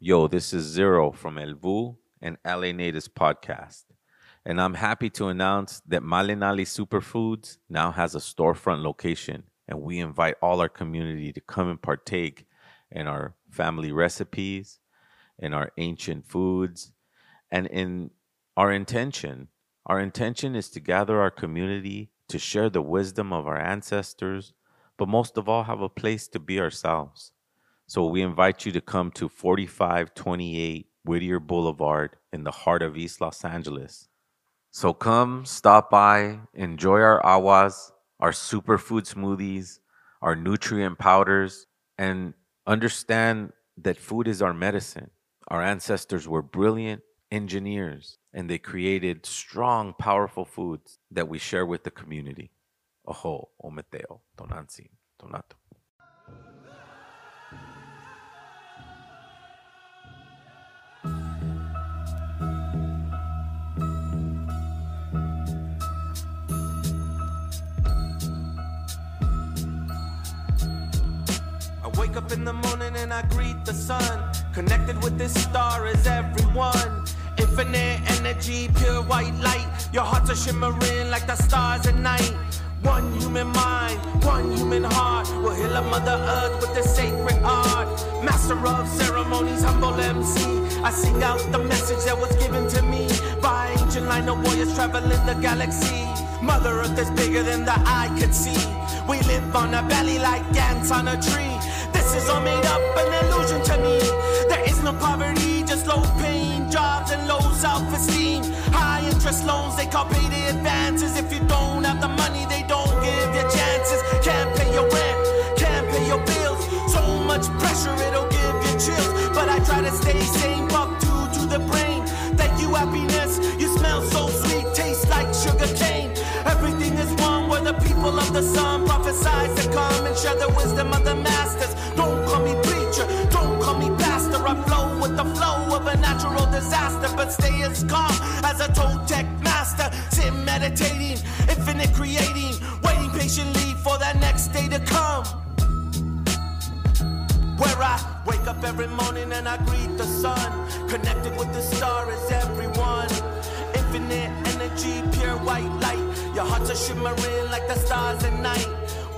Yo, this is Zero from El Vuh and LA Natives podcast. And I'm happy to announce that Malinali Superfoods now has a storefront location. And we invite all our community to come and partake in our family recipes, in our ancient foods, and in our intention. Our intention is to gather our community to share the wisdom of our ancestors, but most of all, have a place to be ourselves. So we invite you to come to 4528 Whittier Boulevard in the heart of East Los Angeles. So come, stop by, enjoy our awas, our superfood smoothies, our nutrient powders, and understand that food is our medicine. Our ancestors were brilliant engineers and they created strong, powerful foods that we share with the community. Oho, ometeo, tonansi, tonato. Up in the morning and I greet the sun. Connected with this star is everyone. Infinite energy, pure white light. Your hearts are shimmering like the stars at night. One human mind, one human heart will heal a mother earth with the sacred art. Master of ceremonies, humble MC. I sing out the message that was given to me by ancient line of warriors traveling the galaxy. Mother Earth is bigger than the eye could see. We live on a valley like ants on a tree. This is all made up, an illusion to me. There is no poverty, just low paying jobs and low self esteem. High interest loans, they call payday advances. If you don't have the money, they don't give you chances. Can't pay your rent, can't pay your bills. So much pressure, it'll give you chills. But I try to stay sane, buck two to the brain. Thank you, happiness. You smell so sweet, people of the sun prophesize to come and share the wisdom of the masters. Don't call me preacher, don't call me pastor. I flow with the flow of a natural disaster, but stay as calm as a Toltec master. Sit meditating, infinite creating, waiting patiently for that next day to come. Where I wake up every morning and I greet the sun. Connected with the star is everyone. Infinite energy, pure white light. Your hearts are shimmering like the stars at night.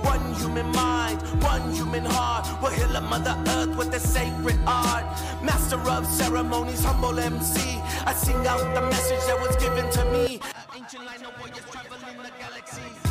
One human mind, one human heart We'll heal a mother earth with the sacred art. Master of ceremonies, humble MC. I sing out the message that was given to me. Ancient line of warriors traveling the galaxies.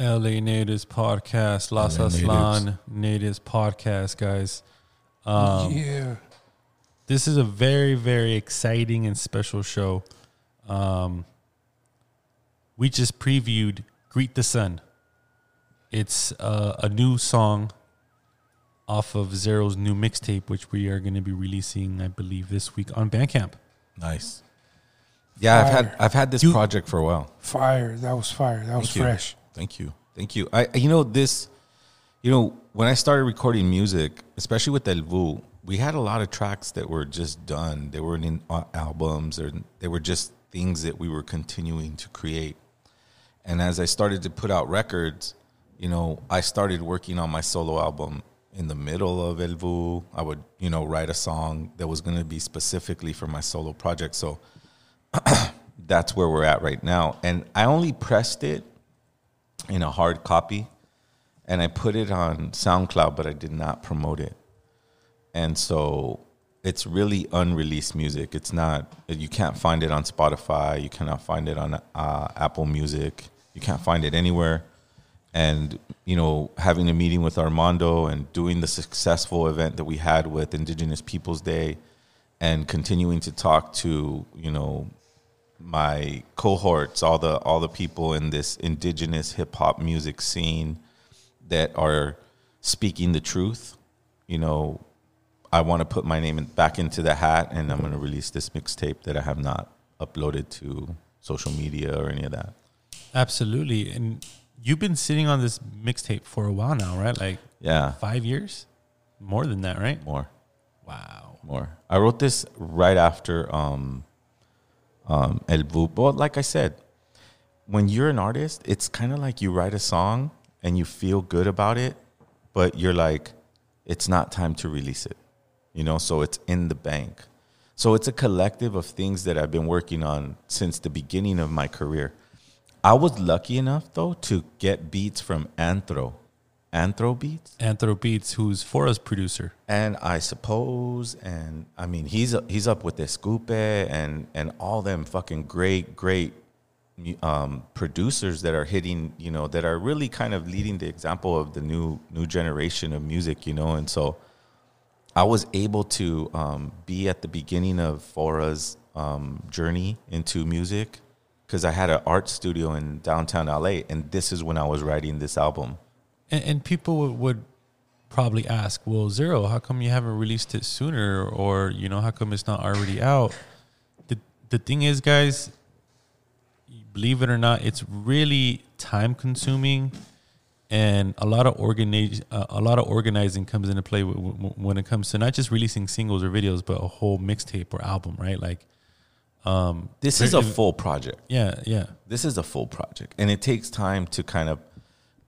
LA Natives podcast, Las LA Aslan Natives podcast, guys. Um, yeah. This is a very, very exciting and special show. Um, we just previewed Greet the Sun. It's uh, a new song off of Zero's new mixtape, which we are going to be releasing, I believe, this week on Bandcamp. Nice. Yeah, I've had I've had this You- project for a while. Fire. That was fire. That was Thank you. Thank you. Thank you. I you know this you know, when I started recording music, especially with El Vuh, we had a lot of tracks that were just done. They weren't in uh, albums or they were just things that we were continuing to create. And as I started to put out records, you know, I started working on my solo album in the middle of El Vuh. I would, you know, write a song that was going to be specifically for my solo project. So that's where we're at right now. And I only pressed it in a hard copy and I put it on SoundCloud, but I did not promote it. And so it's really unreleased music. It's not, you can't find it on Spotify. You cannot find it on uh, Apple Music. You can't find it anywhere. And, you know, having a meeting with Armando and doing the successful event that we had with Indigenous Peoples Day and continuing to talk to, you know, my cohorts, all the all the people in this indigenous hip hop music scene that are speaking the truth. You know, I want to put my name in, back into the hat, and I'm going to release this mixtape that I have not uploaded to social media or any of that. Absolutely. And you've been sitting on this mixtape for a while now, right? Like Yeah, five years? More than that, right? more. Wow. more. I wrote this right after um, um, El like I said, when you're an artist, it's kind of like you write a song and you feel good about it, but you're like, it's not time to release it, you know. So it's in the bank. So it's a collective of things that I've been working on since the beginning of my career. I was lucky enough though to get beats from Anthro, Anthro beats. Anthro Beats, who's Fora's producer. And I suppose, and I mean, he's he's up with Escupe and and all them fucking great great um, producers that are hitting, you know, that are really kind of leading the example of the new new generation of music, you know. And so, I was able to um, be at the beginning of Fora's um, journey into music because I had an art studio in downtown LA, and this is when I was writing this album. And, and people would, would probably ask, well, Zero, how come you haven't released it sooner? Or, you know, how come it's not already out? The, the thing is, guys, believe it or not, it's really time consuming. And a lot of organize, uh, a lot of organizing comes into play w- w- when it comes to not just releasing singles or videos, but a whole mixtape or album, right? Like, um, This is a full project. yeah, yeah. this is a full project and it takes time to kind of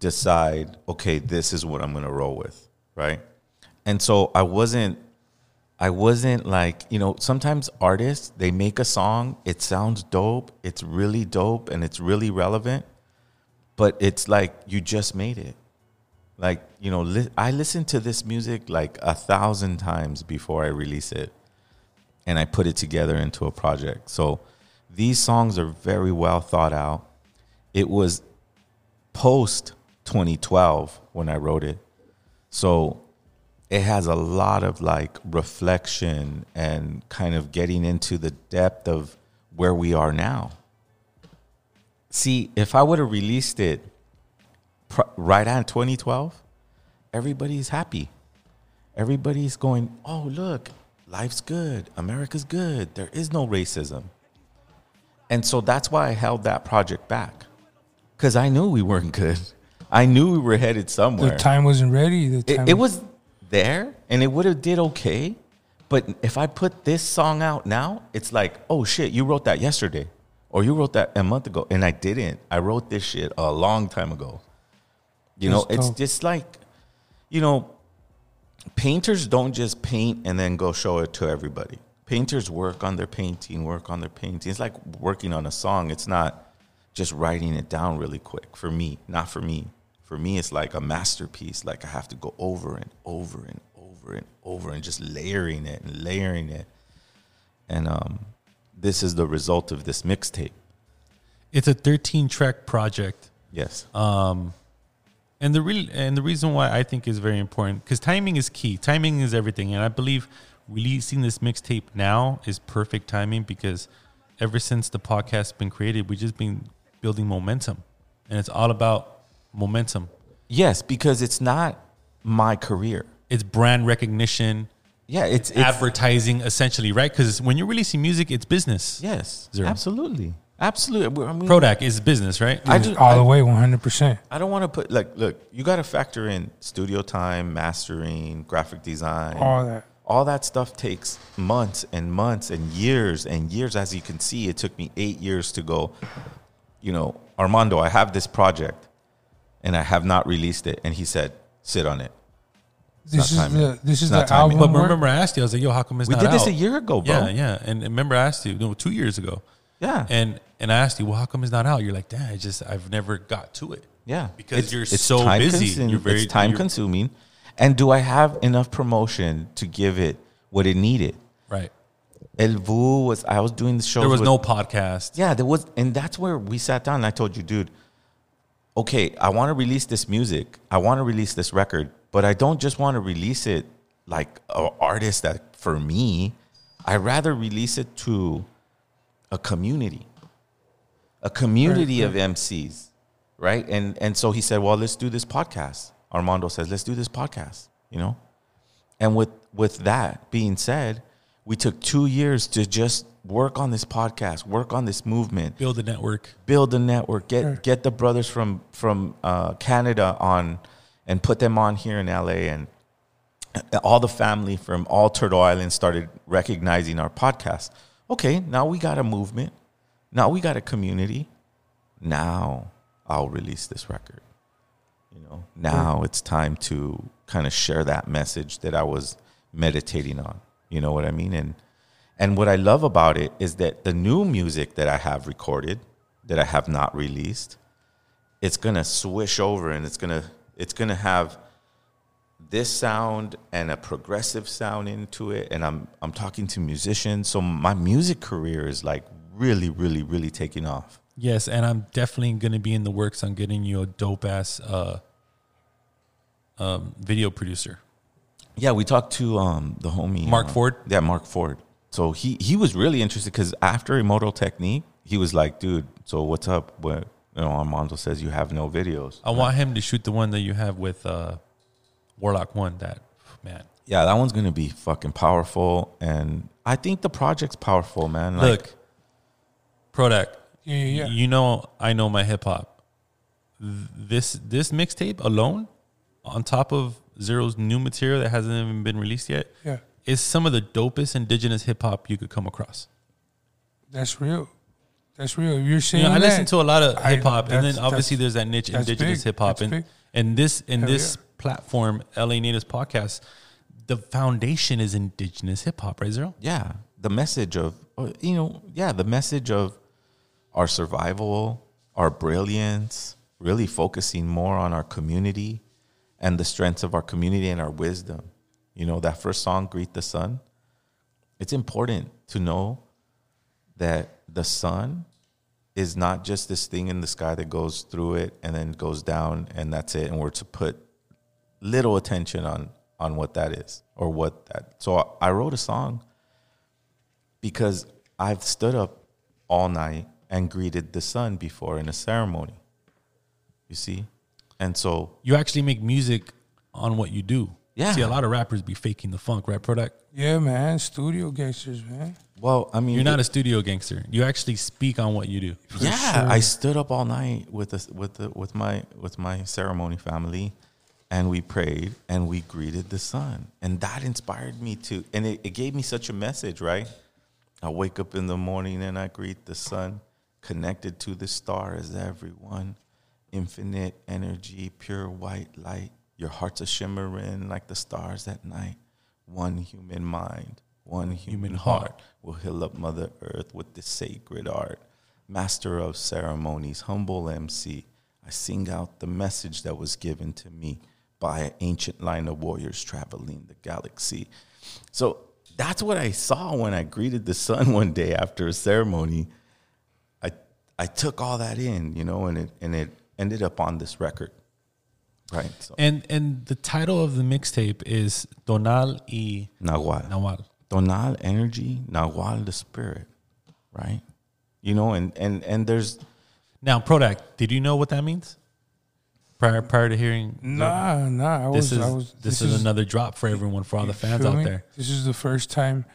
decide okay this is what i'm going to roll with right and so i wasn't i wasn't like you know sometimes artists they make a song it sounds dope it's really dope and it's really relevant but it's like you just made it like you know li- i listen to this music like a thousand times before i release it and I put it together into a project. So these songs are very well thought out. It was post 2012 when I wrote it. So it has a lot of like reflection and kind of getting into the depth of where we are now. See, if I would have released it right on 2012, everybody's happy. Everybody's going, oh, look, life's good. America's good. There is no racism. And so that's why I held that project back because I knew we weren't good. I knew we were headed somewhere. The time wasn't ready. The time It, it was there and it would have did okay. But if I put this song out now, it's like, oh shit, you wrote that yesterday. Or you wrote that a month ago. And I didn't. I wrote this shit a long time ago. You know, it's dope. just like, you know, painters don't just paint and then go show it to everybody. Painters work on their painting, work on their painting. It's like working on a song. It's not just writing it down really quick for me, not for me. For me, it's like a masterpiece. Like I have to go over and over and over and over and just layering it and layering it. And um, this is the result of this mixtape. It's a 13 track project. Yes. Um, and the real and the reason why I think is very important because timing is key. Timing is everything, and I believe releasing this mixtape now is perfect timing because ever since the podcast's been created, we've just been building momentum, and it's all about momentum. yes, because it's not my career. It's brand recognition, Yeah, it's, it's advertising, essentially, right? Because when you're releasing music, it's business. yes, Zero. absolutely, absolutely. I mean, Prodac is business, right? I do- all I- the way, one hundred percent. I don't want to put like look, you got to factor in studio time, mastering, graphic design. All that. All that stuff takes months and months and years and years as you can see it took me 8 years to go you know, Armando, I have this project and I have not released it and he said, "Sit on it." This is not timing. the this is the timing. album. but work? remember, I asked you. I was like, "Yo, how come it's We not did this out?" a year ago, bro. Yeah, yeah. And remember, I asked you no, two years ago. Yeah. And and I asked you, well, how come it's not out? You're like, damn, I just I've never got to it. Yeah, Because you're so busy. consum- You're very- it's time you're- consuming. And do I have enough promotion to give it what it needed? Right. El Vuh was I was doing the show. There was no podcast. Yeah, there was, and that's where we sat down. and I told you, dude. Okay, I want to release this music. I want to release this record, but I don't just want to release it like an artist that for me. I rather release it to a community, a community of MCs, right? And and so he said, well, let's do this podcast. Armando says, "Let's do this podcast." You know, and with with that being said, we took two years to just work on this podcast, work on this movement, Build a network. build a network, get Sure. get the brothers from from uh, Canada on, and put them on here in LA, and all the family from all Turtle Island started recognizing our podcast. Okay, now we got a movement, now we got a community. Now I'll release this record. You know, now it's time to kind of share that message that I was meditating on. You know what I mean? And and what I love about it is that the new music that I have recorded, that I have not released, it's gonna swish over and it's gonna it's gonna have this sound and a progressive sound into it. And I'm I'm talking to musicians, so my music career is like really, really, really taking off. Yes, and I'm definitely going to be in the works on getting you a dope ass uh, um, video producer. Yeah, we talked to um, the homie Mark uh, Ford? Yeah, Mark Ford. So he he was really interested because after Immortal Technique, he was like, "Dude, so what's up?" What you know, Armando says you have no videos. I want him to shoot the one that you have with uh, Warlock One. That man, Yeah, that one's gonna be fucking powerful, and I think the project's powerful, man. Like, look, product. Yeah, yeah, yeah. You know, I know my hip hop. This this mixtape alone, on top of Zero's new material that hasn't even been released yet, Yeah. Is some of the dopest indigenous hip hop you could come across. That's real. That's real. You're You saying know, I that, listen to a lot of hip hop, and then obviously there's that niche indigenous hip hop, That's and big. and this in Hell this yeah. platform, LA Natives podcast, the foundation is indigenous hip hop, right, Zero? yeah, the message of uh, you know, yeah, the message of our survival, our brilliance, really focusing more on our community and the strengths of our community and our wisdom. You know, that first song, Greet the Sun, it's important to know that the sun is not just this thing in the sky that goes through it and then goes down and that's it and we're to put little attention on on what that is or what that so i wrote a song because i've stood up all night and greeted the sun before in a ceremony you see and so You actually make music on what you do. Yeah. See, a lot of rappers be faking the funk, right, product? Yeah, man. Studio gangsters, man. well i mean You're not it- a studio gangster. You actually speak on what you do. yeah sure. i stood up all night with the, with the, with my with my ceremony family and we prayed and we greeted the sun and that inspired me to and it, it gave me such a message right i wake up in the morning and i greet the sun connected to the star as everyone infinite energy pure white light your heart's a shimmering like the stars at night. One human mind one human, Human heart heart. will heal up mother earth with this sacred art. Master of ceremonies humble mc i sing out the message that was given to me by an ancient line of warriors traveling the galaxy. So that's what i saw when i greeted the sun one day after a ceremony. I I took all that in, you know, and it and it ended up on this record, right? So And and the title of the mixtape is Tonal y Nahual, Nawal. Tonal energy, Nahual the spirit, right? You know, and and and there's Now, product. Did you know what that means? Prior prior to hearing Nah, nah. I this was, is I was. this, is, another drop for everyone for all the fans out me? there. This is the first time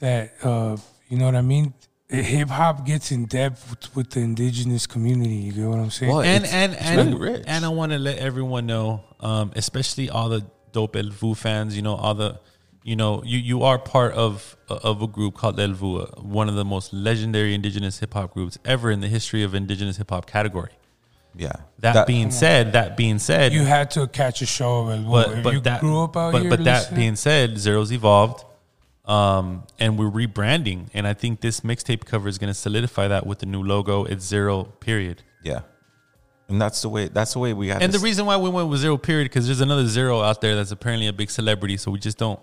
that uh, you know what I mean. Hip hop gets in depth with, with the indigenous community. You get what I'm saying? Well, and it's- and it's and, really rich. and I want to let everyone know, um, especially all the dope El Vuh fans. You know, all the, you know, you you are part of of a group called El Vuh, uh, one of the most legendary indigenous hip hop groups ever in the history of indigenous hip hop category. yeah. That, being said, that being said, you had to catch a show of it. but if but you that grew up out but, here. but that listening- being said, Zero's evolved, um, and we're rebranding, and I think this mixtape cover is going to solidify that with the new logo. It's Zero period. yeah, and that's the way. That's the way we had. And the reason why we went with zero period because there's another zero out there that's apparently a big celebrity. So we just don't.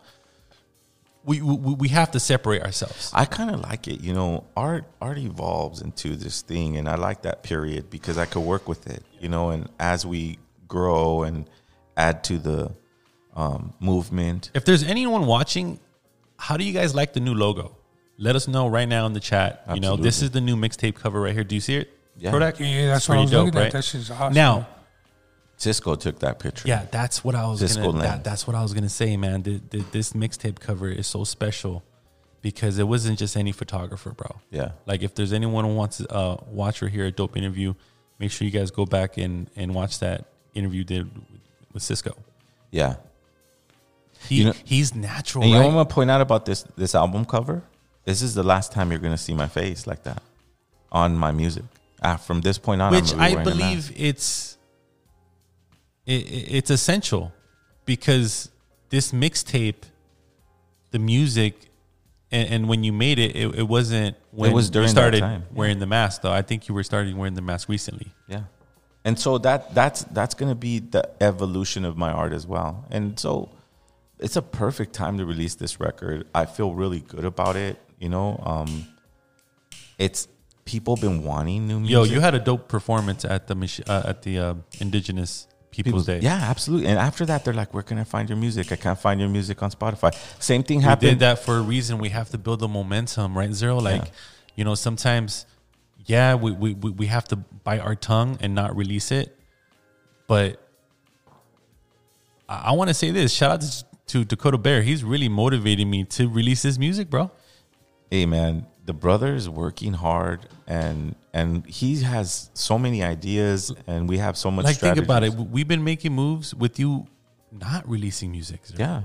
We we, we have to separate ourselves. I kind of like it. You know, art art evolves into this thing, and I like that period because I could work with it. You know, and as we grow and add to the um, movement, If there's anyone watching, how do you guys like the new logo? Let us know right now in the chat. You know, this is the new mixtape cover right here. Do you see it? Yeah. Kodak? Yeah, that's It's what I pretty was dope, looking right? at. That shit's awesome. Now, Cisco took that picture. Yeah, that's what I was Cisco gonna. That, that's what I was gonna say, man. The, the, this mixtape cover is so special because it wasn't just any photographer, bro. Yeah. Like if there's anyone who wants to uh, watch or hear a dope interview, make sure you guys go back and and watch that interview did with Cisco. Yeah. He You know- he's natural, And you know right? what I'm gonna point out about this this album cover? This is the last time you're gonna see my face like that on my music. Ah, from this point on, Which I believe it's it, it- it's essential because this mixtape, the music, and, and when you made it, it, it wasn't when it was during you started time, yeah. wearing the mask. Though I think you were starting wearing the mask recently. Yeah. And so that that's that's gonna be the evolution of my art as well. And so it's a perfect time to release this record. I feel really good about it. You know, um, it's people been wanting new music. Yo, you had a dope performance at the uh, at the uh, Indigenous Peoples Day. Yeah, absolutely. And after that, they're like, "Where can I find your music? I can't find your music on Spotify." Same thing we happened. did that for a reason. We have to build the momentum, right? Zero, like Yeah. you know, sometimes, yeah, we, we we we have to bite our tongue and not release it. But I, I want to say this: shout out to, to Dakota Bear. He's really motivating me to release his music, bro. hey man the brother is working hard and and he has so many ideas and we have so much Like, think about it. We've been making moves with you, not releasing music. Zero. yeah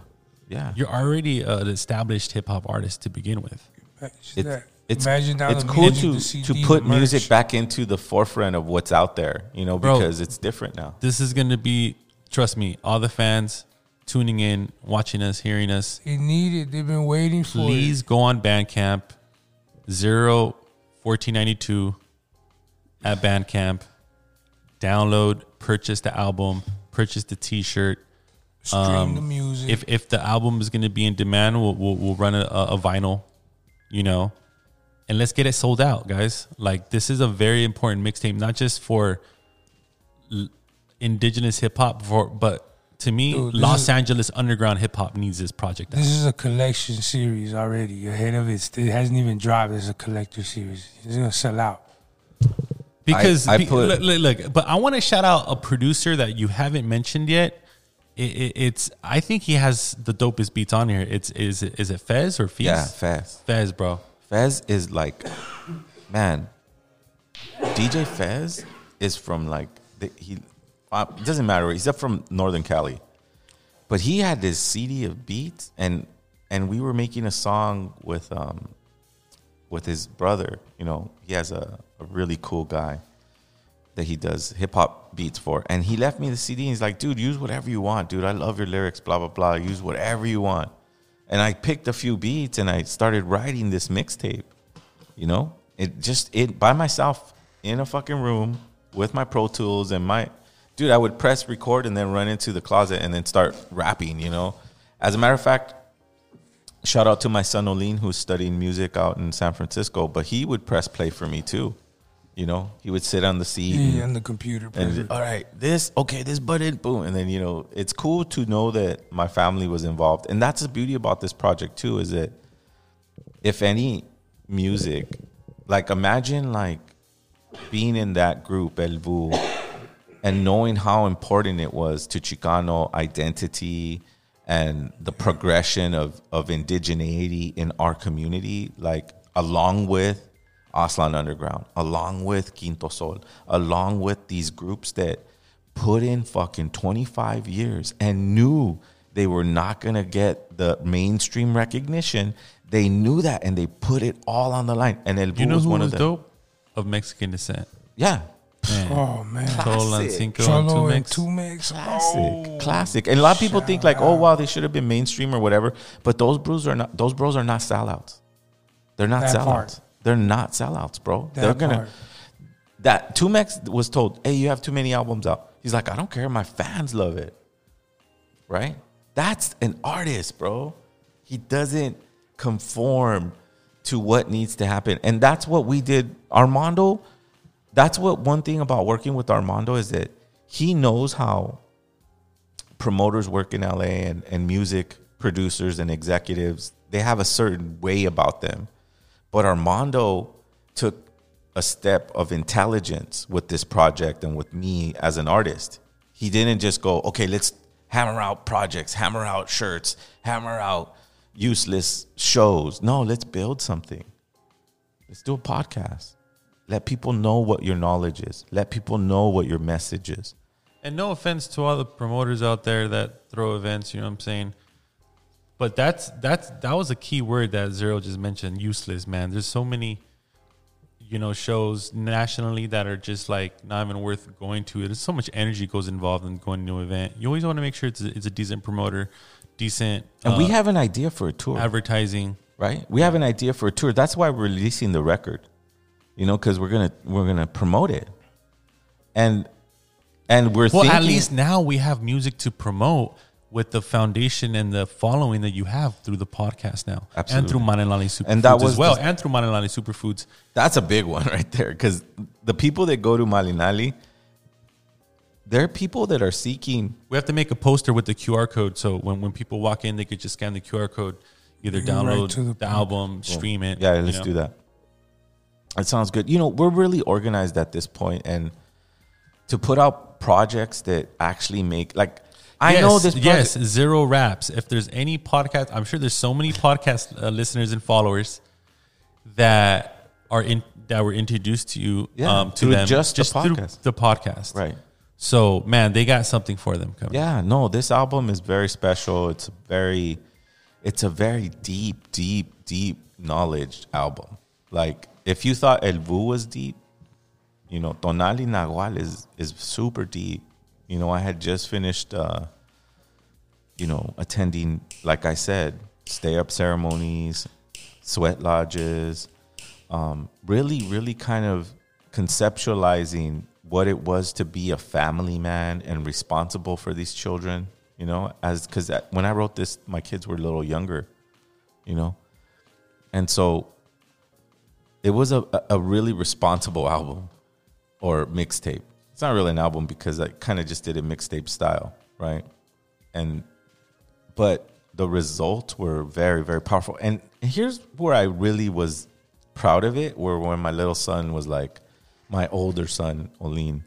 yeah You're already an established hip hop artist to begin with. It's that. it's, Imagine down it's cool to the to put merch. music back into the forefront of what's out there you know Bro. because it's different now This is going to be, trust me, all the fans tuning in, watching us, hearing us. They need it. They've been waiting for Please go on Bandcamp, zero fourteen ninety two at Bandcamp. Download, purchase the album, purchase the T-shirt. it. Stream um, the music. If if the album is going to be in demand, we'll we'll, we'll run a, a vinyl, you know, and let's get it sold out, guys. Like this is a very important mixtape, not just for l- indigenous hip hop, for but to me, Dude, Los is- Angeles underground hip hop needs this project. out. this is a collection series already. Ahead of it, it hasn't even dropped. It's a collector series. It's gonna sell out. Because I be- put- look, look, look, but I want to shout out a producer that you haven't mentioned yet. It, it, it's I think he has the dopest beats on here. It's is it, is it Fez or Fez? yeah Fez Fez, bro. Fez is like man DJ Fez is from like the, he uh, it doesn't matter. He's up from Northern Cali. But he had this CD of beats and and we were making a song with um with his brother. You know he has a, a really cool guy that he does hip hop beats for. And he left me the CD and he's like dude use whatever you want dude. I love your lyrics blah blah blah. Use whatever you want. And I picked a few beats and I started writing this mixtape you know? It just it by myself in a fucking room with my pro tools and my dude i would press record and then run into the closet and then start rapping you know as a matter of fact shout out to my son Olin who's studying music out in san francisco but he would press play for me too you know he would sit on the seat and- Yeah, on the computer. and all right, this okay, this button, boom, and then you know it's cool to know that my family was involved, and that's the beauty about this project too, is that if any music, like imagine like being in that group El Vuh, and knowing how important it was to Chicano identity and the progression of of indigeneity in our community, like along with Aztlan Underground, along with Kinto Sol, along with these groups that put in fucking 25 years and knew they were not going to get the mainstream recognition. They knew that and they put it all on the line. And El Vuh You know was who one was of them. dope? Of Mexican descent. Yeah. Man. oh man, Tolo and Classic. Cinco Cholo two and mix. two mix. Classic, Oh. classic. And a lot of people think like, oh wow, they should have been mainstream or whatever. But those bros are not. Those bros are not sellouts. They're not That sellouts. part. They're not sellouts, bro. That They're gonna. part. That Tumex was told, hey, you have too many albums out. He's like, I don't care. My fans love it. Right. That's an artist, bro. He doesn't conform to what needs to happen, and that's what we did. Armando. That's what one thing about working with Armando is that he knows how promoters work in LA and, and music producers and executives, they have a certain way about them. But Armando took a step of intelligence with this project and with me as an artist. He didn't just go, okay, let's hammer out projects, hammer out shirts, hammer out useless shows. No, let's build something. Let's do a podcast. Let people know what your knowledge is. Let people know what your message is. And no offense to all the promoters out there that throw events, you know what I'm saying? But that's that's that was a key word that Zero just mentioned, useless, man. There's so many you know shows nationally that are just like not even worth going to. There's so much energy goes involved in going to an event. You always want to make sure it's a, it's a decent promoter, decent And we uh, have an idea for a tour. advertising. right? We have an idea for a tour. That's why we're releasing the record, you know, because we're gonna we're gonna promote it, and and we're Well, thinking, at least now we have music to promote with the foundation and the following that you have through the podcast now, and through Malinali Superfoods And that was as well, the- and through Malinali Superfoods. that's a big one right there. Because the people that go to Malinali, there are people that are seeking. We have to make a poster with the QR code, so when, when people walk in, they could just scan the QR code, either Bring it right download the, the- album, stream it. Yeah, let's know? do that. That sounds good. You know, we're really organized at this point, and to put out projects that actually make like. I yes, know this. Project, yes, zero wraps. If there's any podcast, I'm sure there's so many podcast uh, listeners and followers that are in that were introduced to you Yeah, um, to them just the through podcast. the podcast. right? So man, they got something for them coming. Yeah, no, this album is very special. It's a very it's a very deep, deep, deep knowledge album. Like if you thought El Vuh was deep, you know, Tonal y Nahual is is super deep. You know, I had just finished uh, you know, attending, like I said, stay up ceremonies, sweat lodges, um, really, really kind of conceptualizing what it was to be a family man and responsible for these children. You know, as because when I wrote this, my kids were a little younger. You know, and so it was a, a- really responsible album or mixtape. It's not really an album because I kind of just did a mixtape style, right? And but the results were very very powerful. And here's where I really was proud of it, where when my little son was like, my older son Olin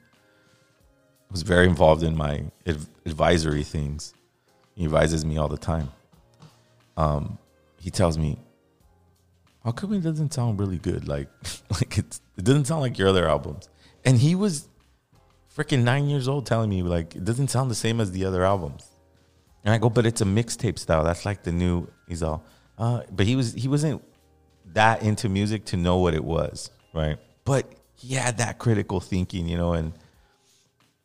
was very involved in my adv- advisory things. He advises me all the time. Um, he tells me, "How come it doesn't sound really good? Like, like it doesn't sound like your other albums." And he was freaking nine years old telling me like it doesn't sound the same as the other albums. And I go, but it's a mixtape style. That's like the new. He's all, uh, but he was he wasn't that into music to know what it was, right? But he had that critical thinking, you know, and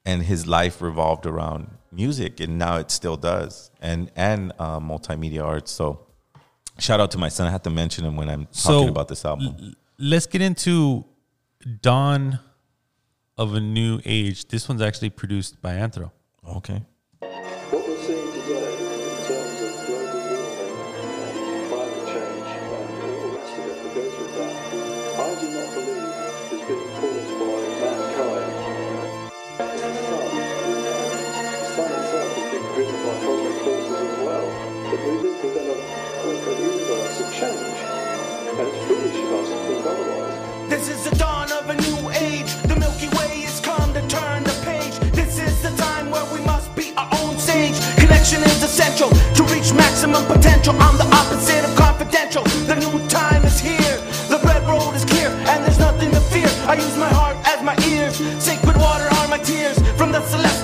and his life revolved around music, and now it still does, and and uh, multimedia arts. So, shout out to my son. I had to mention him when I'm talking So, about this album. l- let's get into Dawn of a New Age. This one's actually produced by Anthro. okay. Connection is essential to reach maximum potential. I'm the opposite of confidential. The new time is here. The red road is clear, and there's nothing to fear. I use my heart as my ears. Sacred water are my tears from the celestial.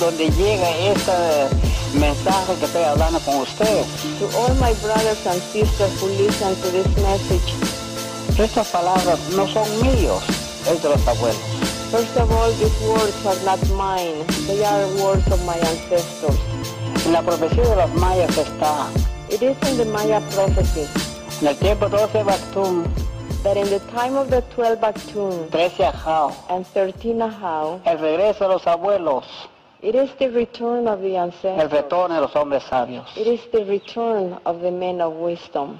Donde llega este mensaje que estoy hablando con ustedes. To all my brothers and sisters who listen to this message, Estas palabras no son míos, es de los abuelos. first of all, these words are not mine. They are words of my ancestors. En la profecía de los mayas está, It is in the Maya prophecy en el tiempo 12 Bactum, that in the time of the 12 Baktun 13 Ajao, and 13 Ahau, el regreso de los abuelos, It is the return of the ancestors. el retorno de los hombres sabios. It is the return of the men of wisdom.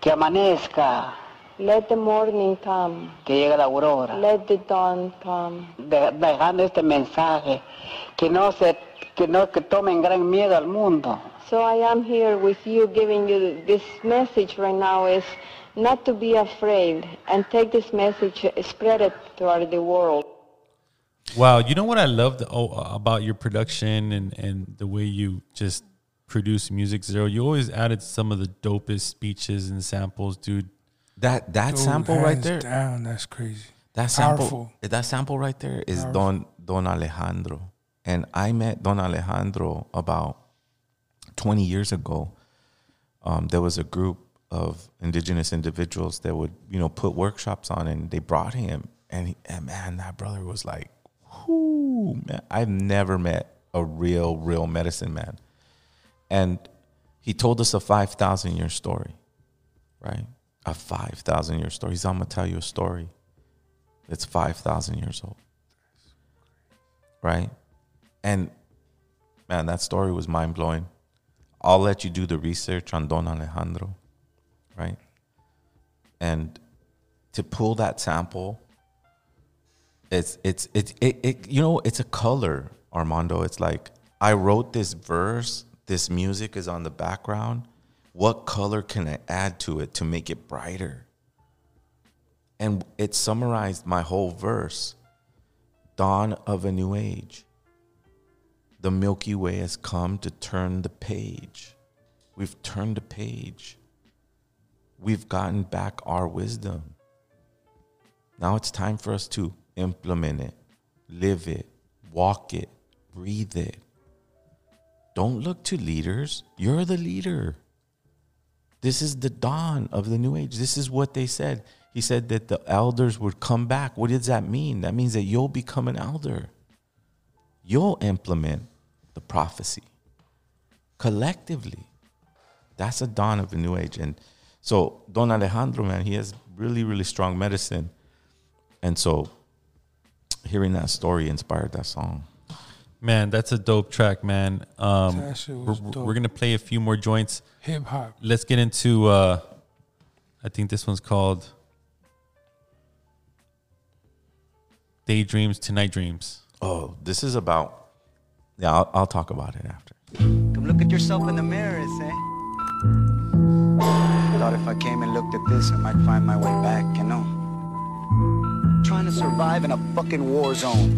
Que amanezca, Let the morning come. que llegue la aurora. Let the dawn come. de- dejando este mensaje que no se que no que tomen gran miedo al mundo So I am here with you giving you this message right now is not to be afraid and take this message, spread it throughout the world. Wow, you know what I loved oh, about your production and, and the way you just produce music, Zero? You always added some of the dopest speeches and samples, dude. That that Dude, sample right there. Down, that's crazy. That sample, Powerful. that sample right there is Don Don Alejandro, and I met Don Alejandro about twenty years ago. Um, there was a group of indigenous individuals that would, you know, put workshops on, and they brought him, and, he, and man, that brother was like, whoo, man, I've never met a real, real medicine man, and he told us a five thousand year story, right? A five thousand year story. He's, I'm gonna tell you a story that's 5,000 years old. Right? And man, that story was mind blowing. I'll let you do the research on Don Alejandro. Right? And to pull that sample, it's, it's, it's, it, it, you know, it's a color, Armando. It's like, I wrote this verse, this music is on the background. What color can I add to it to make it brighter? and it summarized my whole verse dawn of a new age the milky way has come to turn the page we've turned the page we've gotten back our wisdom now it's time for us to implement it live it walk it breathe it don't look to leaders you're the leader this is the dawn of the new age. This is what they said. He said that the elders would come back. What does that mean? That means that you'll become an elder. You'll implement the prophecy collectively. That's a dawn of the new age. And so Don Alejandro, man, he has really, really strong medicine. And so hearing that story inspired that song. Man, that's a dope track, man. Um, we're, dope. we're gonna play a few more joints. Hip hop. Let's get into. Uh, I think this one's called "Daydreams to Night Dreams." Oh, this is about, yeah, I'll, I'll talk about it after. Come look at yourself in the mirror and say, Thought if I came and looked at this, I might find my way back, you know? To survive in a fucking war zone.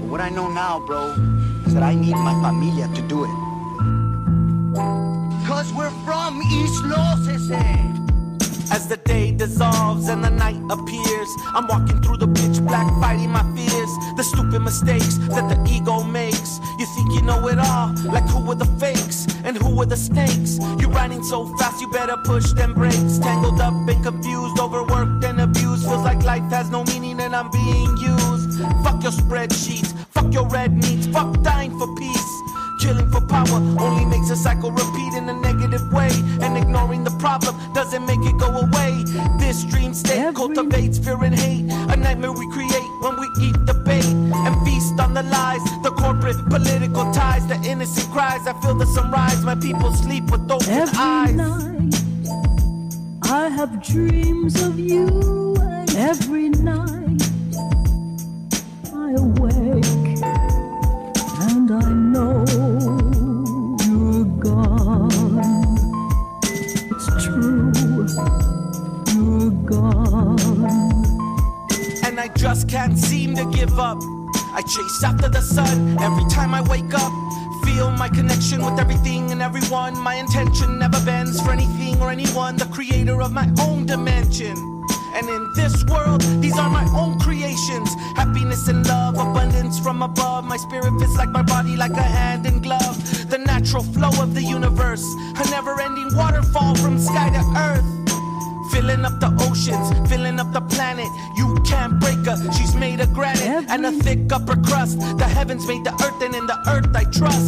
But what I know now, bro, is that I need my familia to do it. Cause we're from East Los. As the day dissolves and the night appears, I'm walking through the pitch black, fighting my fears. The stupid mistakes that the ego makes. You think you know it all, like who were the fakes and who were the snakes? You're riding so fast, you better push them brakes. Tangled up and confused, overworked. Feels like life has no meaning and I'm being used. Fuck your spreadsheets, fuck your red meats, fuck dying for peace. Killing for power only makes a cycle repeat in a negative way. And ignoring the problem doesn't make it go away. This dream state cultivates fear and hate. A nightmare we create when we eat the bait and feast on the lies. The corporate political ties, the innocent cries. I feel the sunrise. My people sleep with open Every eyes. night I have dreams of you, with everything and everyone. My intention never bends for anything or anyone. The creator of my own dimension. And in this world, these are my own creations. Happiness and love, abundance from above. My spirit fits like my body, like a hand in glove. The natural flow of the universe, a never ending waterfall from sky to earth. Filling up the oceans, filling up the planet. You can't break her, she's made of granite and a thick upper crust. The heavens made the earth, and in the earth I trust.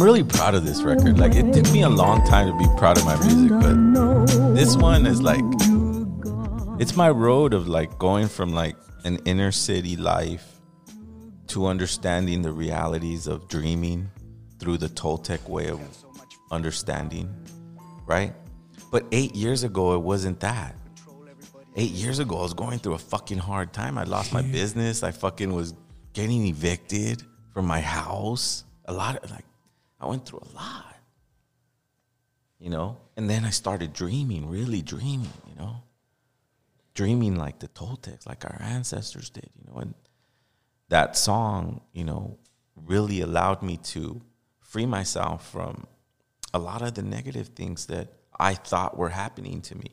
I'm really proud of this record. Like it took me a long time to be proud of my music, but this one is like it's my road of like going from like an inner city life to understanding the realities of dreaming through the Toltec way of understanding, right? But eight years ago, it wasn't that. Eight years ago, I was going through a fucking hard time. I lost my business. I fucking was getting evicted from my house. A lot of like, I went through a lot, you know? And then I started dreaming, really dreaming, you know? Dreaming like the Toltecs, like our ancestors did, you know? And that song, you know, really allowed me to free myself from a lot of the negative things that I thought were happening to me,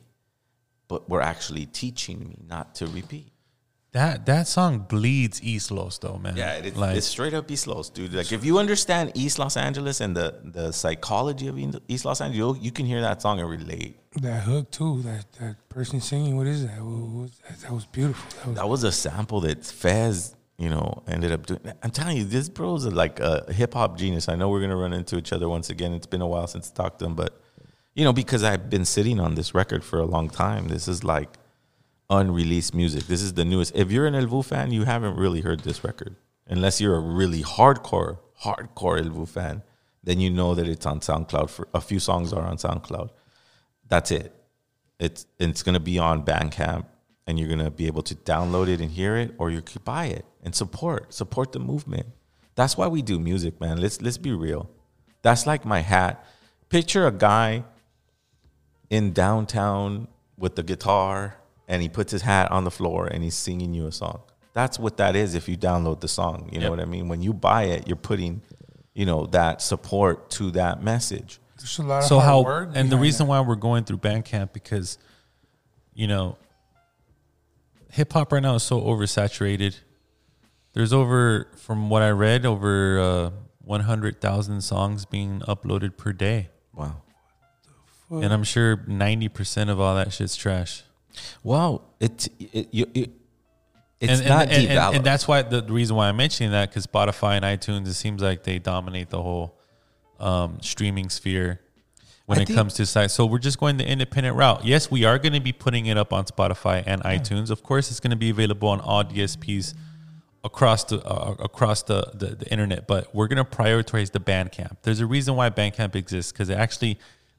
but were actually teaching me not to repeat. That that song bleeds East Los though, man. Yeah, it, like it's straight up East Los, dude. Like if you understand East Los Angeles and the the psychology of East Los Angeles, you'll- you can hear that song and relate. That hook too. That that person singing. What is that? What was that? That was beautiful. That was, That was a sample that Fez, you know, ended up doing. I'm telling you, this bro's a, like a hip hop genius. I know we're gonna run into each other once again. It's been a while since I talked to him, but you know, because I've been sitting on this record for a long time. This is like unreleased music. This is the newest. If you're an El Vuh fan, you haven't really heard this record, unless you're a really hardcore, hardcore El Vuh fan. Then you know that it's on SoundCloud. For a few songs are on SoundCloud. That's it. It's it's gonna be on Bandcamp, and you're gonna be able to download it and hear it, or you could buy it and support support the movement. That's why we do music, man. Let's let's be real. That's like my hat. Picture a guy in downtown with the guitar and he puts his hat on the floor and he's singing you a song. That's what that is if you download the song. You know what I mean? When you buy it, you're putting, you know, that support to that message. There's a lot of so hard how work and the reason that. why we're going through Bandcamp because you know hip hop right now is so oversaturated. There's over from what I read over uh, 100,000 songs being uploaded per day. Wow. And I'm sure 90% of all that shit's trash. Well, it, it, you it it's and, not and, and, and, and that's why the, reason why I'm mentioning that because Spotify and iTunes, it seems like they dominate the whole um, streaming sphere when I it think- comes to sites. So we're just going the independent route. Yes, we are going to be putting it up on Spotify and iTunes. Of course, it's going to be available on all DSPs across the uh, across the, the the internet. But we're going to prioritize the Bandcamp. There's a reason why Bandcamp exists because it actually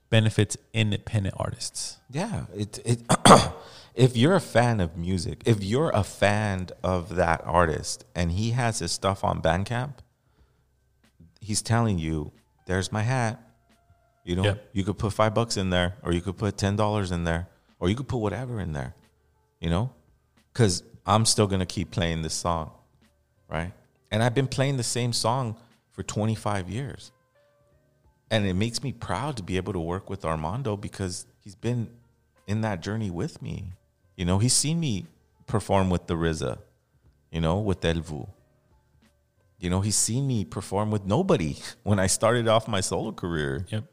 benefits independent artists. Yeah, it it if you're a fan of music, if you're a fan of that artist and he has his stuff on Bandcamp, he's telling you, "There's my hat." You know, Yep. you could put five bucks in there, or you could put ten dollars in there, or you could put whatever in there. You know, because I'm still gonna keep playing this song, right? And I've been playing the same song for 25 years and it makes me proud to be able to work with Armando because he's been in that journey with me. You know, he's seen me perform with the RZA, you know, with El Vuh. You know, he's seen me perform with nobody when I started off my solo career. Yep.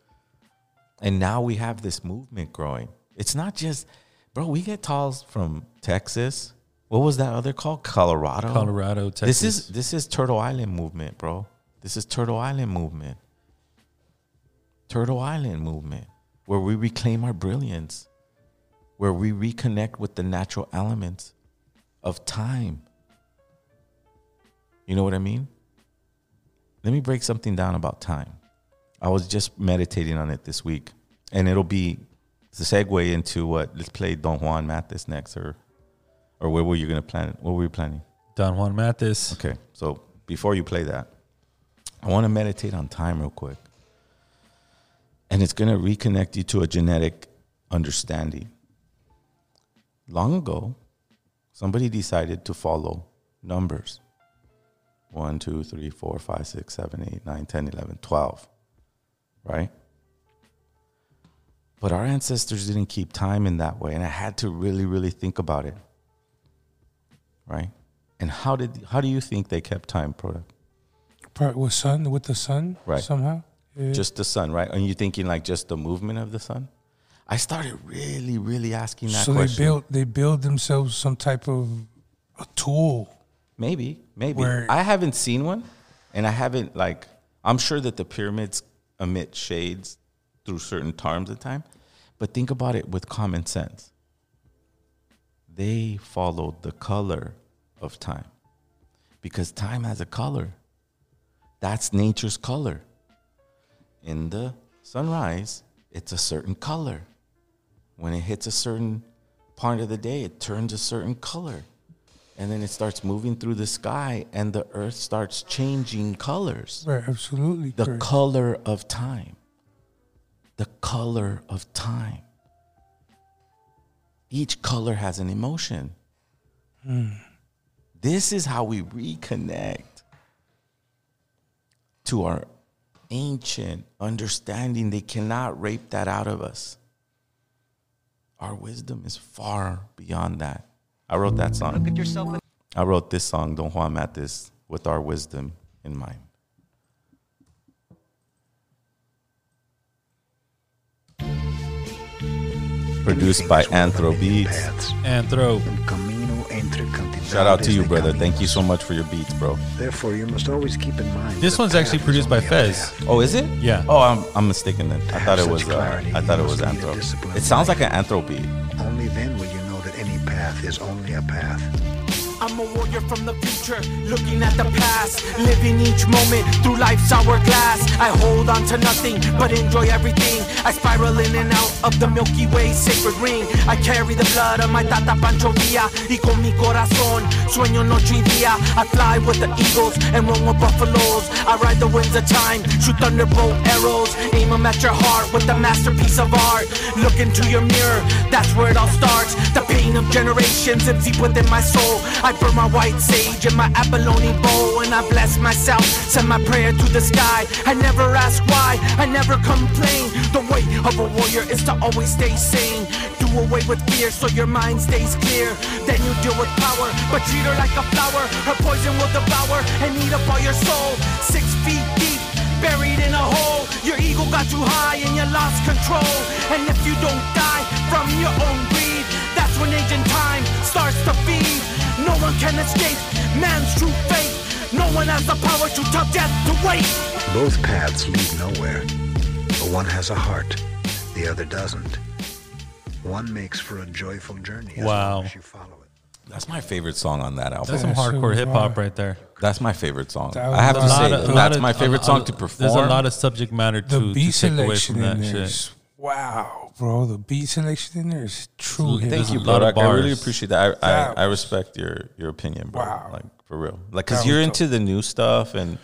And now we have this movement growing. It's not just, bro, we get calls from Texas. What was that other called? Colorado. Colorado, Texas. This is this is Turtle Island movement, bro. This is Turtle Island movement. Turtle Island movement, where we reclaim our brilliance, where we reconnect with the natural elements of time. You know what I mean? Let me break something down about time. I was just meditating on it this week, and it'll be the segue into what. Let's play Don Juan Matus next, or or where were you gonna plan it? What were you planning? Don Juan Matus. Okay, so before you play that, I want to meditate on time real quick. And it's going to reconnect you to a genetic understanding. Long ago, somebody decided to follow numbers 1, 2, 3, 4, 5, 6, 7, 8, 9, 10, 11, 12. Right? But our ancestors didn't keep time in that way. And I had to really, really think about it. Right? And how did how do you think they kept time, product? Part with sun with the sun, Right. Somehow, Just the sun, right? And you thinking like just the movement of the sun? I started really, really asking that so question. they build they build themselves some type of a tool. maybe, maybe. Where- I haven't seen one, and I haven't like I'm sure that the pyramids emit shades through certain times of time, but think about it with common sense. They followed the color of time because time has a color. That's nature's color. In the sunrise, it's a certain color. When it hits a certain part of the day, it turns a certain color. And then it starts moving through the sky, and the earth starts changing colors. Right, absolutely. The correct. color of time. The color of time. Each color has an emotion. Hmm. This is how we reconnect to our ancient understanding. They cannot rape that out of us. Our wisdom is far beyond that. I wrote that song. Look at yourself. I wrote this song, Don Juan Matus, with our wisdom in mind. Produced by Anthro Beats. Anthro. Camino entre Shout out to you, brother. Thank you so much for your beats, bro. Therefore, you must always keep in mind. This one's actually produced by Fez. Oh, is it? Yeah. Oh, I'm, I'm mistaken then. I thought it was. such Uh, I thought it was must lead a Anthro. It sounds like an Anthro beat. Only then will you know that any path is only a path. A warrior from the future, looking at the past, living each moment through life's hourglass. I hold on to nothing, but enjoy everything. I spiral in and out of the Milky Way sacred ring. I carry the blood of my Tata Pancho Villa, y con mi corazón sueño noche y día. I fly with the eagles and roam with buffaloes. I ride the winds of time, shoot thunderbolt arrows, aim 'em at your heart with the masterpiece of art. Look into your mirror, that's where it all starts. The pain of generations is deep within my soul. I burn my white sage and my abalone bowl, and I bless myself. Send my prayer to the sky. I never ask why, I never complain. The way of a warrior is to always stay sane. Do away with fear so your mind stays clear. Then you deal with power, but treat her like a flower. Her poison will devour and eat up all your soul. Six feet deep buried in a hole. Your ego got too high and you lost control. And if you don't die from your own greed, that's when age and time starts to feed. No one can escape man's true fate. No one has the power to tell death to wait. Both paths lead nowhere. But one has a heart, the other doesn't. One makes for a joyful journey as Wow. long as you follow it. That's my favorite song on that album. That's some hardcore hip hop right there. That's my favorite song. That I have to say, of- that's of- my favorite a- song a- to perform. There's a lot of subject matter to, beat to take away from that shit. wow, bro. The beat selection in there is true. Thank hip-hop. you, a bro. lot I, of I really appreciate that. I, That I, I respect your your opinion, bro. Wow. Like for real. Like, cause you're dope. into the new stuff, and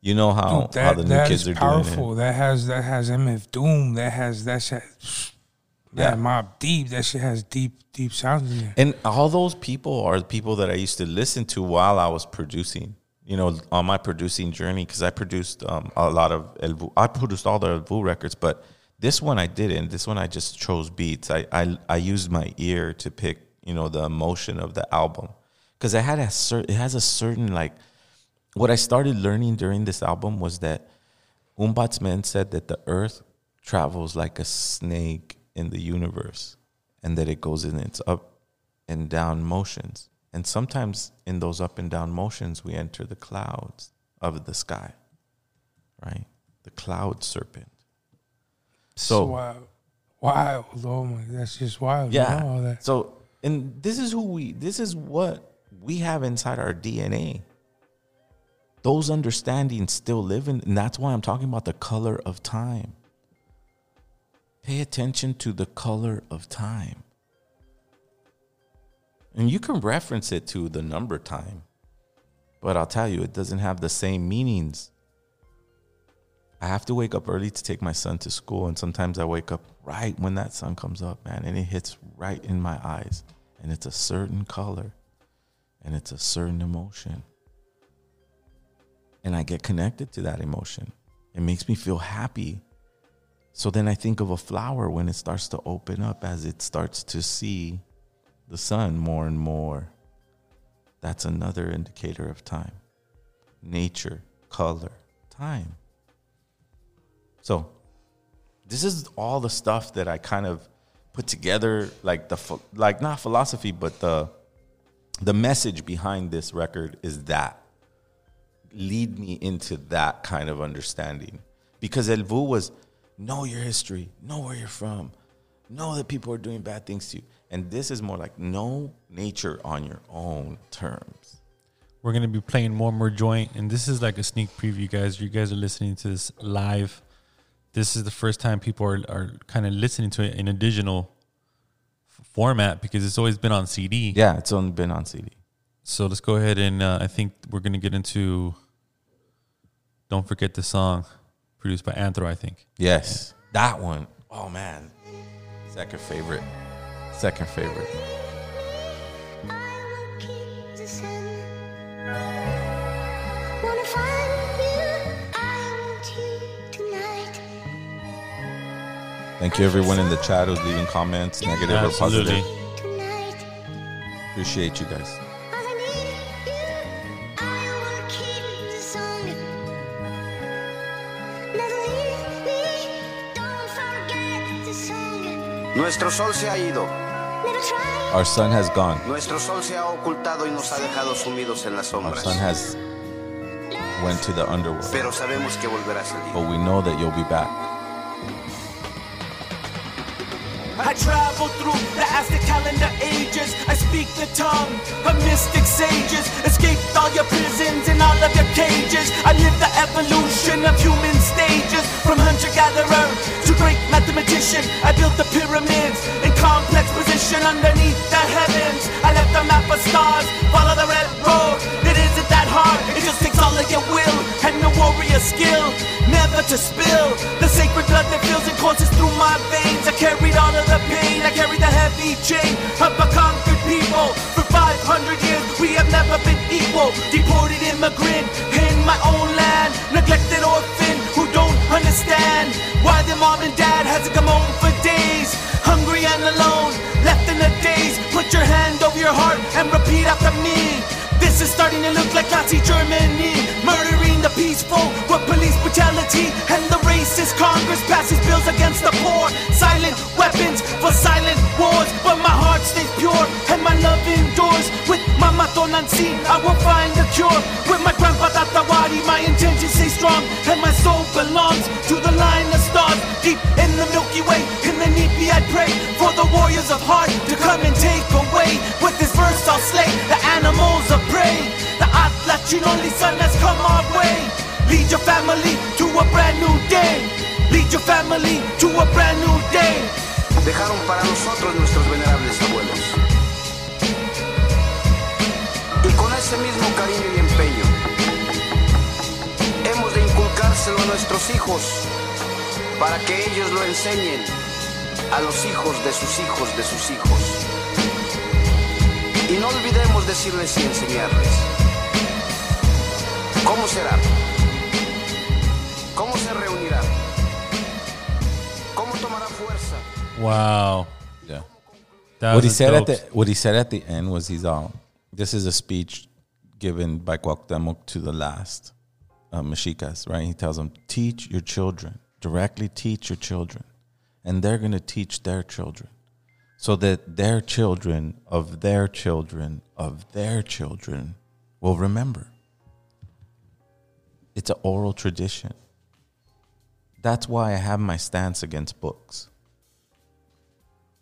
you know how Dude, how the new kids are powerful. doing it. That has that has MF Doom. That has that shit. Yeah. Yeah, Mobb Deep. That shit has deep deep sounds in there. And all those people are the people that I used to listen to while I was producing. You know, on my producing journey, because I produced um, a lot of El Vuh. I produced all the El Vuh records, but this one I didn't. This one I just chose beats. I I, I used my ear to pick, you know, the emotion of the album, because it had a cer- it has a certain like. What I started learning during this album was that Hunbatz Men said that the Earth travels like a snake in the universe, and that it goes in its up and down motions. And sometimes in those up and down motions, we enter the clouds of the sky, right? The cloud serpent. So, wild, wild. Oh my, that's just wild. yeah. know all that. So, and this is who we, this is what we have inside our DNA. Those understandings still live in, and that's why I'm talking about the color of time. Pay attention to the color of time. And you can reference it to the number time, but I'll tell you, it doesn't have the same meanings. I have to wake up early to take my son to school, and sometimes I wake up right when that sun comes up, man, and it hits right in my eyes, and it's a certain color, and it's a certain emotion, and I get connected to that emotion. It makes me feel happy. So then I think of a flower when it starts to open up as it starts to see the sun more and more. That's another indicator of time. Nature, color, time. So, this is all the stuff that I kind of put together, like the like not philosophy, but the the message behind this record is that lead me into that kind of understanding. Because El Vuh was know your history, know where you're from, know that people are doing bad things to you. And this is more like know nature on your own terms. We're gonna be playing more and more joint, and this is like a sneak preview, guys. You guys are listening to this live. This is the first time people are, are kind of listening to it in a digital f- format because it's always been on CD. Yeah, it's only been on CD. So let's go ahead and uh, I think we're gonna get into. Don't forget the song, produced by Anthro. I think. Yes, that one. Oh man, second favorite. Second favorite. Thank you, everyone in the chat who's leaving comments, negative Absolutely. or positive. Appreciate you guys. Nuestro sol se ha ido. Our sun has gone. Nuestro sol se ha ocultado y nos ha dejado sumidos en las sombras. Our sun has went to the underworld. Pero sabemos que volverá a salir. But we know that you'll be back. Travel through the Aztec calendar ages. I speak the tongue of mystic sages. Escaped all your prisons and all of your cages. I live the evolution of human stages. From hunter gatherer to great mathematician. I built the pyramids in complex position underneath the heavens. I left a map of stars. Follow the red road. It isn't that hard. It just all your will and the warrior skill. Never to spill the sacred blood that fills and courses through my veins. I carried all of the pain. I carried the heavy chain of a conquered people. For 500 years, we have never been equal. Deported immigrant in my own land. Neglected orphan who don't understand why their mom and dad hasn't come home for days. Hungry and alone, left in the days. Put your hand over your heart and repeat after me. This is starting to look like Nazi Germany. Murdering the peaceful with police brutality. And the racist Congress passes bills against the poor. Silent weapons for silent wars. But my heart stays pure and my love endures. With Mama Tonantzin, I will find a cure. With my grandpa Tatewari, my intentions stay strong. And my soul belongs to the line of stars. Deep in the Milky Way, in the Nipi I pray for the warriors of heart to family to a brand new day. Dejaron para nosotros nuestros venerables abuelos. Y con ese mismo cariño y empeño, hemos de inculcárselo a nuestros hijos para que ellos lo enseñen a los hijos de sus hijos de sus hijos. Y no olvidemos decirles y enseñarles. ¿Cómo será? Wow. Yeah. That what he said at the what he said at the end was he's all this is a speech given by Cuauhtemoc to the last uh, Mexicas, right? He tells them, teach your children, directly teach your children, and they're going to teach their children so that their children of their children of their children will remember. It's an oral tradition. That's why I have my stance against books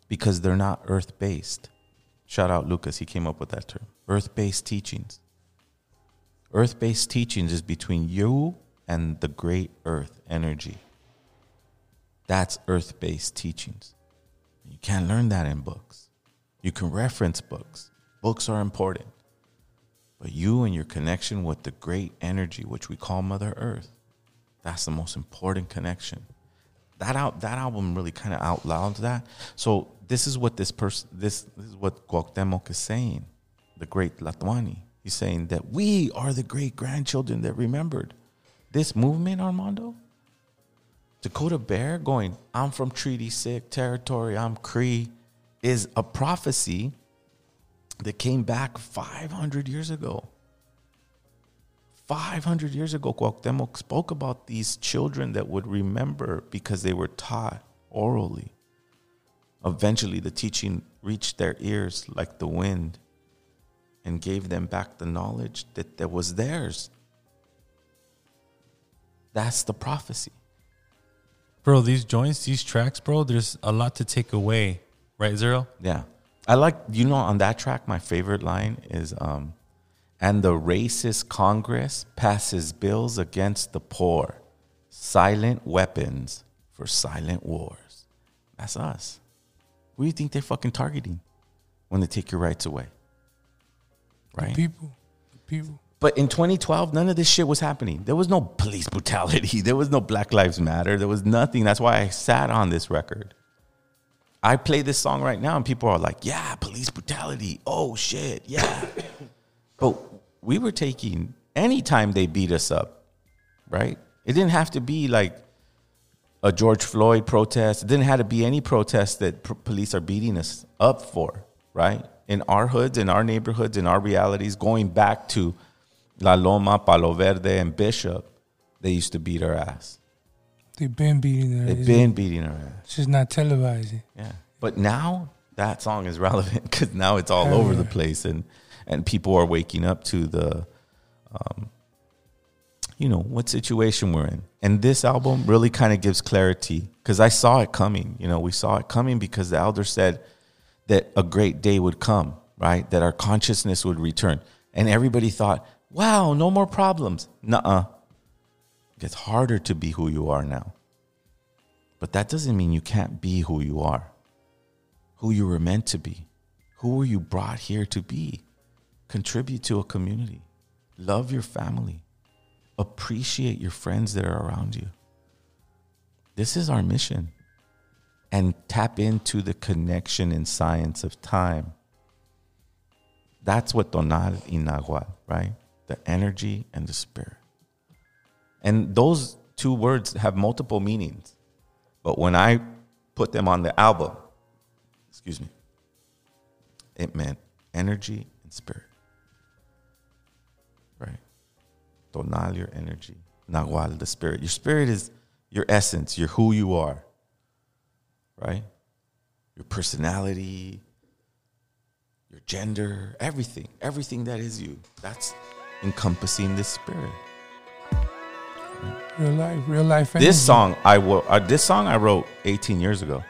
because they're not earth based. Shout out Lucas, he came up with that term. Earth based teachings. Earth based teachings is between you and the great earth energy. That's earth based teachings. You can't learn that in books. You can reference books, books are important. But you and your connection with the great energy, which we call Mother Earth, that's the most important connection that out that album really kind of out outlawed that. So this is what this person this, this is what Cuauhtemoc is saying, the great Tlatoani. He's saying that we are the great grandchildren that remembered this movement, Armando. Dakota Bear going, I'm from Treaty Six territory, I'm Cree, is a prophecy that came back 500 years ago. 500 years ago, Cuauhtemoc spoke about these children that would remember because they were taught orally. Eventually, the teaching reached their ears like the wind and gave them back the knowledge that, that was theirs. That's the prophecy. Bro, these joints, these tracks, bro, there's a lot to take away. Right, Zero? Yeah. I like you know on that track my favorite line is um and the racist Congress passes bills against the poor. Silent weapons for silent wars. That's us. Who do you think they're fucking targeting when they take your rights away? Right? People, people. But in 2012, none of this shit was happening. There was no police brutality. There was no Black Lives Matter. There was nothing. That's why I sat on this record. I play this song right now, and people are like, yeah, police brutality. Oh, shit. Yeah. But we were taking, anytime they beat us up, right? It didn't have to be like a George Floyd protest. It didn't have to be any protest that p- police are beating us up for, right? In our hoods, in our neighborhoods, in our realities, going back to La Loma, Palo Verde, and Bishop, they used to beat our ass. They've been beating their They've been beating our ass. It's just not televising. Yeah. But now that song is relevant because now it's all over the place and and people are waking up to the um, you know what situation we're in. And this album really kind of gives clarity because i saw it coming you know we saw it coming because the elder said that a great day would come right? That our consciousness would return. And everybody thought wow no more problems. Nuh-uh. It gets harder to be who you are now. But that doesn't mean you can't be who you are. Who you were meant to be. Who were you brought here to be contribute to a community love your family appreciate your friends that are around you. This is our mission. And tap into the connection in science of time. That's what tonal y nahual, right? The energy and the spirit. And those two words have multiple meanings. But when I put them on the album, excuse me, it meant energy and spirit. Tonal, your energy. Nahual, the spirit. Your spirit is your essence, you're who you are. Right? Your personality, your gender, everything, everything that is you. That's encompassing the spirit. Real life, real life. energy. This song I wo- uh, this song I wrote 18 years ago.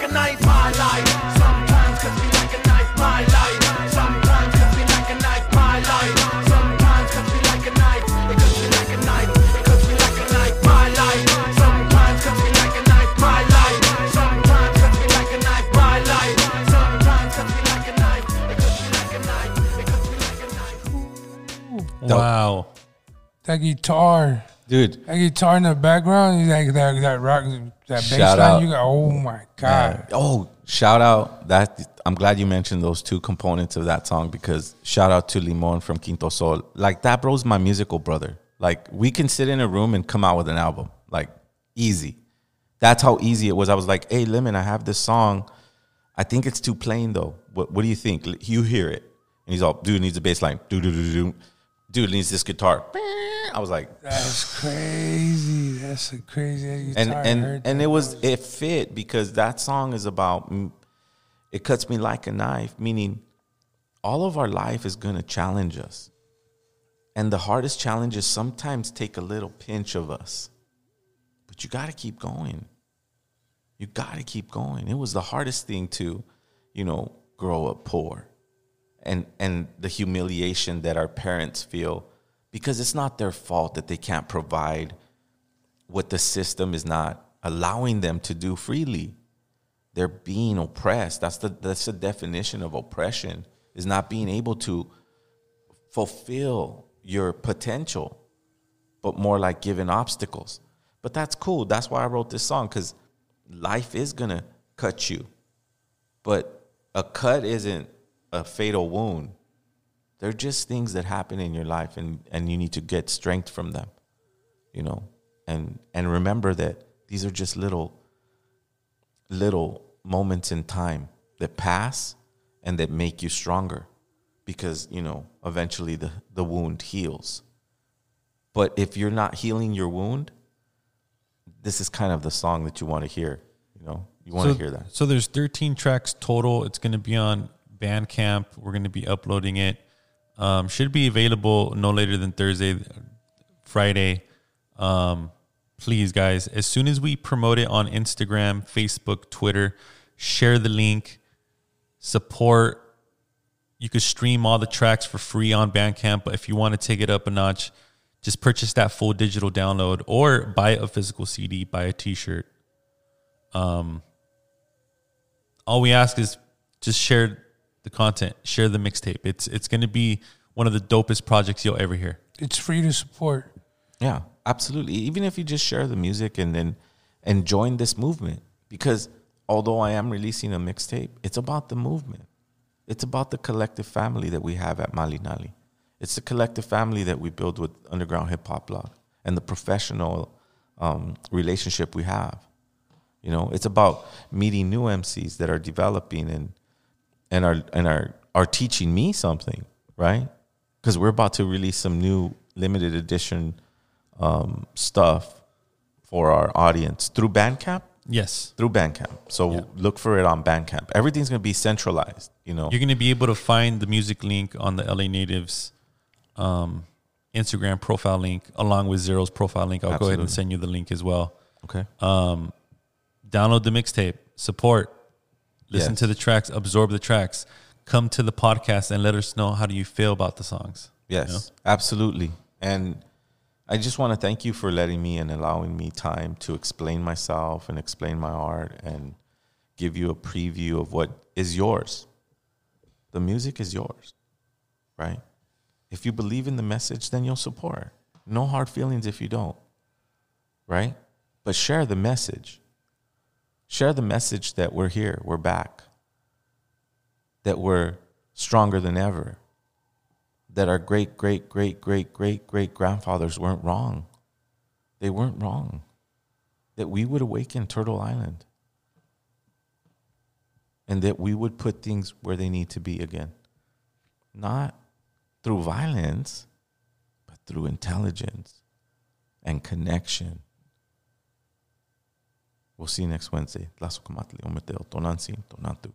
Like a knife. My life sometimes cuts me like a knife. My life sometimes cuts me like a knife. My life sometimes cuts me like a knife. It cuts me like a knife. It cuts me like a knife. My life sometimes cuts me like a knife. My life sometimes cuts me like a knife. My life sometimes cuts me like a knife. It cuts me like a knife. It cuts me like a knife. that guitar, dude. that guitar in the background, like that that rock, that bass line. You got, oh my god, Yeah. Oh, shout out that I'm glad you mentioned those two components of that song because shout out to Limon from Kinto Sol. Like that bro's my musical brother. Like we can sit in a room and come out with an album. Like easy. That's how easy it was. I was like, "Hey, Lemon, I have this song. I think it's too plain though. What what do you think? You hear it." And he's all, "Dude needs a bass line. Dude, dude, dude, dude. Dude needs this guitar." I was like, that's crazy. That's a crazy and and and it was it fit because that song is about it cuts me like a knife meaning all of our life is going to challenge us. And the hardest challenges sometimes take a little pinch of us. But you got to keep going. You got to keep going. It was the hardest thing to you know grow up poor. And and the humiliation that our parents feel because it's not their fault that they can't provide what the system is not allowing them to do freely. They're being oppressed. That's the that's the definition of oppression is not being able to fulfill your potential, but more like giving obstacles. But that's cool. That's why I wrote this song because life is gonna cut you, but a cut isn't a fatal wound. They're just things that happen in your life, and and you need to get strength from them you know and and remember that these are just little little moments in time that pass and that make you stronger because you know eventually the the wound heals but if you're not healing your wound this is kind of the song that you want to hear you know you want to hear that So there's 13 tracks total. It's going to be on Bandcamp. We're going to be uploading it. Um, should be available no later than Thursday, Friday. Um, please, guys, as soon as we promote it on Instagram, Facebook, Twitter, share the link, support. You could stream all the tracks for free on Bandcamp, but if you want to take it up a notch, just purchase that full digital download or buy a physical CD, buy a T-shirt. Um, all we ask is just share the content, share the mixtape. It's it's going to be one of the dopest projects you'll ever hear. It's free to support. Yeah, absolutely. Even if you just share the music and then and join this movement, because although I am releasing a mixtape, it's about the movement. It's about the collective family that we have at Malinali. It's the collective family that we build with Underground Hip Hop Blog and the professional um, relationship we have. You know, it's about meeting new MCs that are developing and and are and are are teaching me something, right? Because we're about to release some new limited edition um, stuff for our audience through Bandcamp. Yes. Through Bandcamp. So look for it on Bandcamp. Everything's gonna be centralized. You know. You're going to be able to find the music link on the LA Natives um, Instagram profile link along with Zero's profile link. I'll go ahead and send you the link as well. Okay. Um, download the mixtape, support, listen to the tracks, absorb the tracks, come to the podcast and let us know how do you feel about the songs. you Yes, know? absolutely. And I just want to thank you for letting me and allowing me time to explain myself and explain my art and give you a preview of what is yours. The music is yours, right? If you believe in the message, then you'll support. No hard feelings if you don't, right? But share the message. Share the message that we're here, we're back, that we're stronger than ever, that our great, great, great, great, great, great grandfathers weren't wrong. They weren't wrong. That we would awaken Turtle Island and that we would put things where they need to be again. Not through violence, but through intelligence and connection. We'll see you next Wednesday. Tlazocamatli, Ometeotl, Tonantzin, Tonantu.